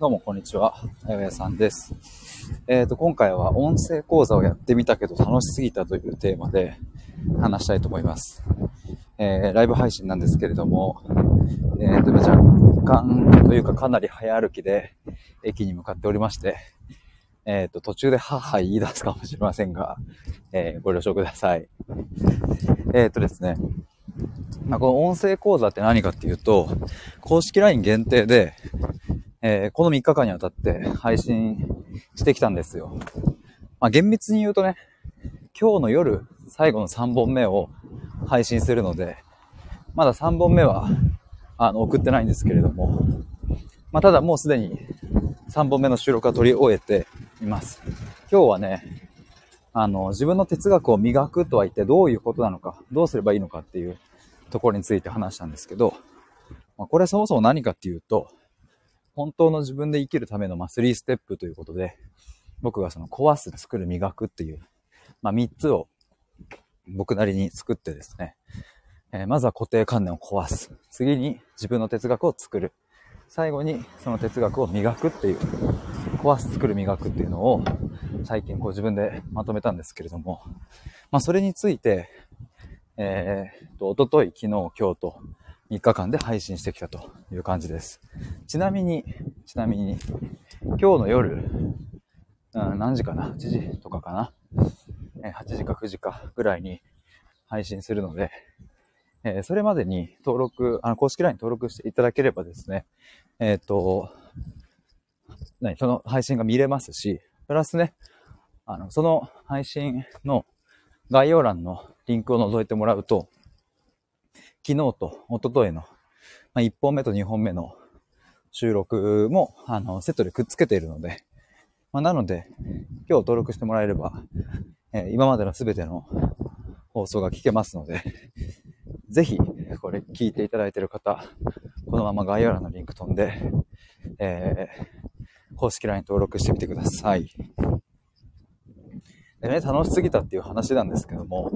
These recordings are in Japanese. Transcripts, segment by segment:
どうも、こんにちは。あややさんです。えっ、ー、と、今回は音声講座をやってみたけど楽しすぎたというテーマで話したいと思います。えー、ライブ配信なんですけれども、えっ、ー、と、若干というかかなり早歩きで駅に向かっておりまして、えっ、と、途中で母言い出すかもしれませんが、えご了承ください。えっ、とですね、まあ、この音声講座って何かっていうと、公式 LINE 限定で、えー、この3日間にわたって配信してきたんですよ。まあ、厳密に言うとね、今日の夜、最後の3本目を配信するので、まだ3本目は、あの、送ってないんですけれども、まあ、ただもうすでに3本目の収録は取り終えています。今日はね、あの、自分の哲学を磨くとは言ってどういうことなのか、どうすればいいのかっていうところについて話したんですけど、まあ、これそもそも何かっていうと、本当の自分で生きるための、まあ、3ステップということで、僕がその壊す、作る、磨くっていう、まあ、3つを僕なりに作ってですね、えー、まずは固定観念を壊す。次に自分の哲学を作る。最後にその哲学を磨くっていう、壊す、作る、磨くっていうのを最近こう自分でまとめたんですけれども、まあそれについて、えー、と、おととい、昨日、今日と、3日間で配信してきたという感じです。ちなみに、ちなみに、今日の夜、うん、何時かな ?8 時とかかな？え ?8 時か9時かぐらいに配信するので、えー、それまでに登録、あの、公式 LINE 登録していただければですね、えっ、ー、と、何、その配信が見れますし、プラスね、あの、その配信の概要欄のリンクを覗いてもらうと、昨日と一昨日の、まあ、1本目と2本目の収録も、あの、セットでくっつけているので、まあ、なので、今日登録してもらえれば、えー、今までの全ての放送が聞けますので、ぜひ、これ聞いていただいている方、このまま概要欄のリンク飛んで、えー、公式 LINE 登録してみてください。でね、楽しすぎたっていう話なんですけども、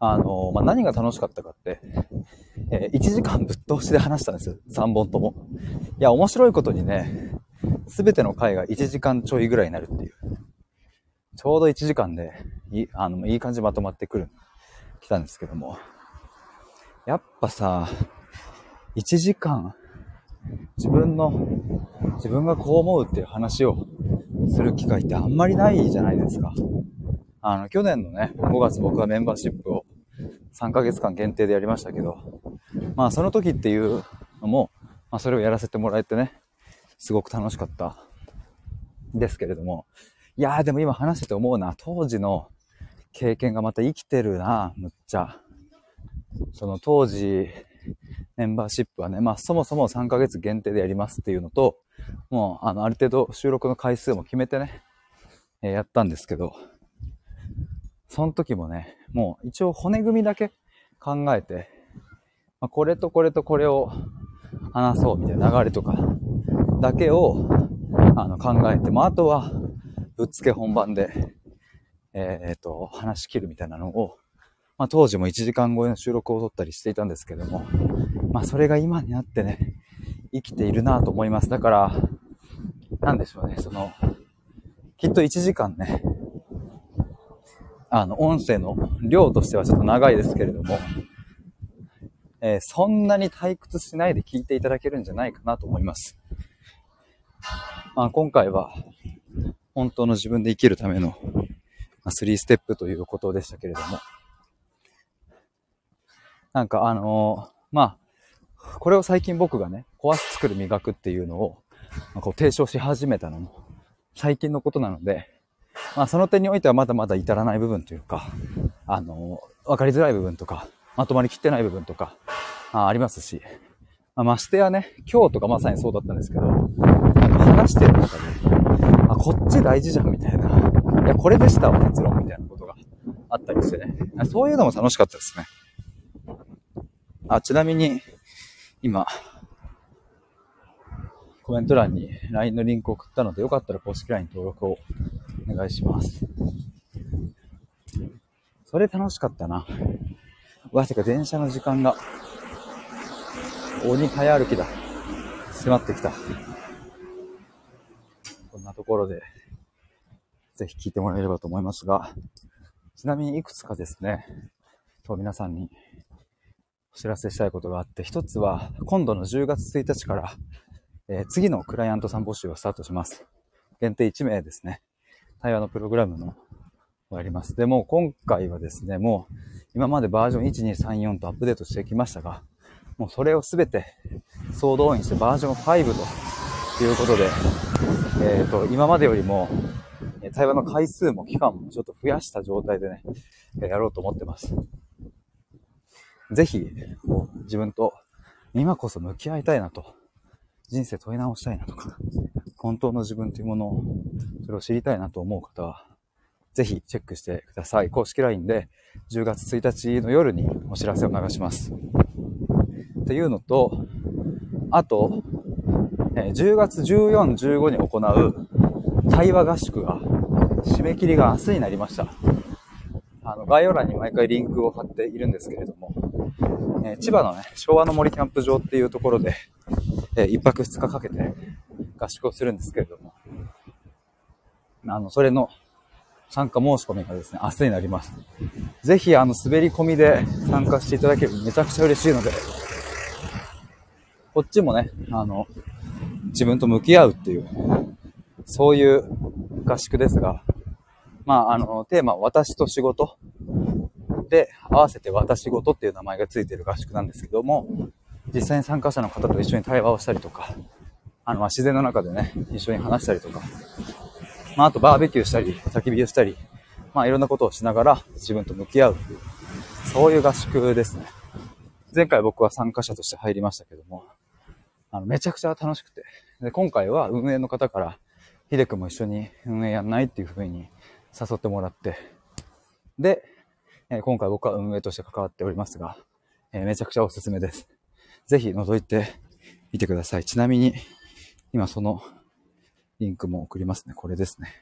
あの、まあ、何が楽しかったかって、えー、1時間ぶっ通しで話したんですよ。3本とも。いや、面白いことにね、すべての回が1時間ちょいぐらいになるっていう。ちょうど1時間で、いい、あの、いい感じまとまってくる、来たんですけども。やっぱさ、1時間、自分の、自分がこう思うっていう話をする機会ってあんまりないじゃないですか。あの、去年のね、5月僕はメンバーシップを3ヶ月間限定でやりましたけど、まあその時っていうのも、まあそれをやらせてもらえてね、すごく楽しかったですけれども、いやーでも今話してて思うな、当時の経験がまた生きてるな、むっちゃ。その当時、メンバーシップはね、まあそもそも3ヶ月限定でやりますっていうのと、もうあのある程度収録の回数も決めてね、えー、やったんですけど、その時もね、もう一応骨組みだけ考えて、まあ、これとこれとこれを話そうみたいな流れとかだけをあの考えて、まあ、あとはぶっつけ本番で、えっ、と、話し切るみたいなのを、まあ、当時も1時間超えの収録を撮ったりしていたんですけども、まあ、それが今になってね、生きているなと思います。だから、なんでしょうね、その、きっと1時間ね、あの、音声の量としてはちょっと長いですけれども、えー、そんなに退屈しないで聞いていただけるんじゃないかなと思います。まあ、今回は、本当の自分で生きるための、まあ、3ステップということでしたけれども、なんかあのー、まあ、これを最近僕がね、壊す作る磨くっていうのを、まあ、こう提唱し始めたのも、最近のことなので、まあその点においてはまだまだ至らない部分というか、あの、わかりづらい部分とか、まとまりきってない部分とか、あありますし、まあ、ましてやね、今日とかまさにそうだったんですけど、なんか話してる中で、あ、こっち大事じゃんみたいな、いや、これでしたわ、結論みたいなことがあったりしてね。そういうのも楽しかったですね。あ、ちなみに、今、コメント欄に LINE のリンクを送ったので、よかったら公式 LINE 登録をお願いします。それ楽しかったな。わせか電車の時間が、鬼早歩きだ。迫ってきた。そんなところで、ぜひ聞いてもらえればと思いますが、ちなみにいくつかですね、と皆さんにお知らせしたいことがあって、一つは、今度の10月1日から、えー、次のクライアントさん募集をスタートします。限定1名ですね。対話のプログラムのをやります。でも今回はですね、もう今までバージョン1234とアップデートしてきましたが、もうそれをすべて総動員してバージョン5ということで、えっ、ー、と、今までよりも対話の回数も期間もちょっと増やした状態でね、やろうと思ってます。ぜひ、自分と今こそ向き合いたいなと、人生問い直したいなとか、本当の自分というものを、それを知りたいなと思う方は、ぜひチェックしてください。公式 LINE で10月1日の夜にお知らせを流します。っていうのと、あと、10月14、15に行う対話合宿が、締め切りが明日になりました。あの、概要欄に毎回リンクを貼っているんですけれども、え、千葉のね、昭和の森キャンプ場っていうところで、えー、1泊2日かけて合宿をするんですけれども、あの、それの参加申し込みがですね、明日になります。ぜひ、あの、滑り込みで参加していただけるとめちゃくちゃ嬉しいので、こっちもね、あの、自分と向き合うっていう、そういう合宿ですが、まあ、あの、テーマは私と仕事で、合わせて私事っていう名前がついてる合宿なんですけども、実際に参加者の方と一緒に対話をしたりとか、あの、ま自然の中でね、一緒に話したりとか、まあ、あとバーベキューしたり、焚き火をしたり、まあ、いろんなことをしながら自分と向き合うう、そういう合宿ですね。前回僕は参加者として入りましたけども、あの、めちゃくちゃ楽しくて。で、今回は運営の方から、ひでくんも一緒に運営やんないっていう風に誘ってもらって、で、え今回僕は運営として関わっておりますが、えめちゃくちゃおすすめです。ぜひ覗いてみてください。ちなみに、今そのリンクも送りますね。これですね。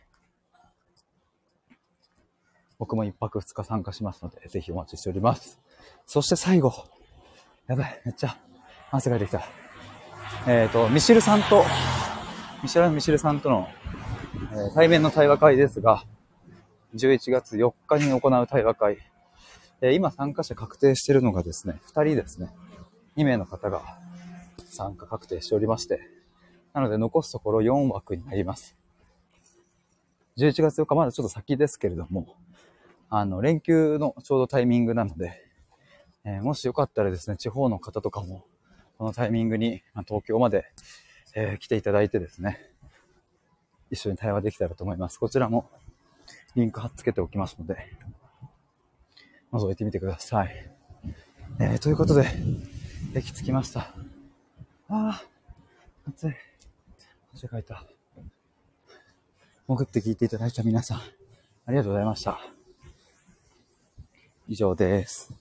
僕も一泊二日参加しますので、ぜひお待ちしております。そして最後。やばい、めっちゃ汗が出てきた。えっ、ー、と、ミシルさんと、ミシェラミシルさんとの、えー、対面の対話会ですが、11月4日に行う対話会。え今参加者確定してるのがですね、2人ですね。2名の方が参加確定しておりまして、なので残すところ4枠になります。11月4日まだちょっと先ですけれども、あの、連休のちょうどタイミングなので、えー、もしよかったらですね、地方の方とかも、このタイミングに、東京まで、えー、来ていただいてですね、一緒に対話できたらと思います。こちらもリンク貼っつけておきますので、覗いてみてください。えー、ということで、駅着きました。ああ、暑い。汗かいた。潜って聞いていただいた皆さん、ありがとうございました。以上です。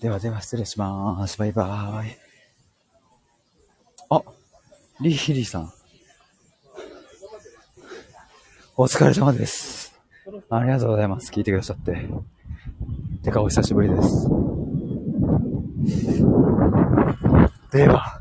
ではでは失礼します。バイバーイ。あ、リヒリーさん。お疲れ様です。ありがとうございます。聞いてくださって。てか、お久しぶりです。では、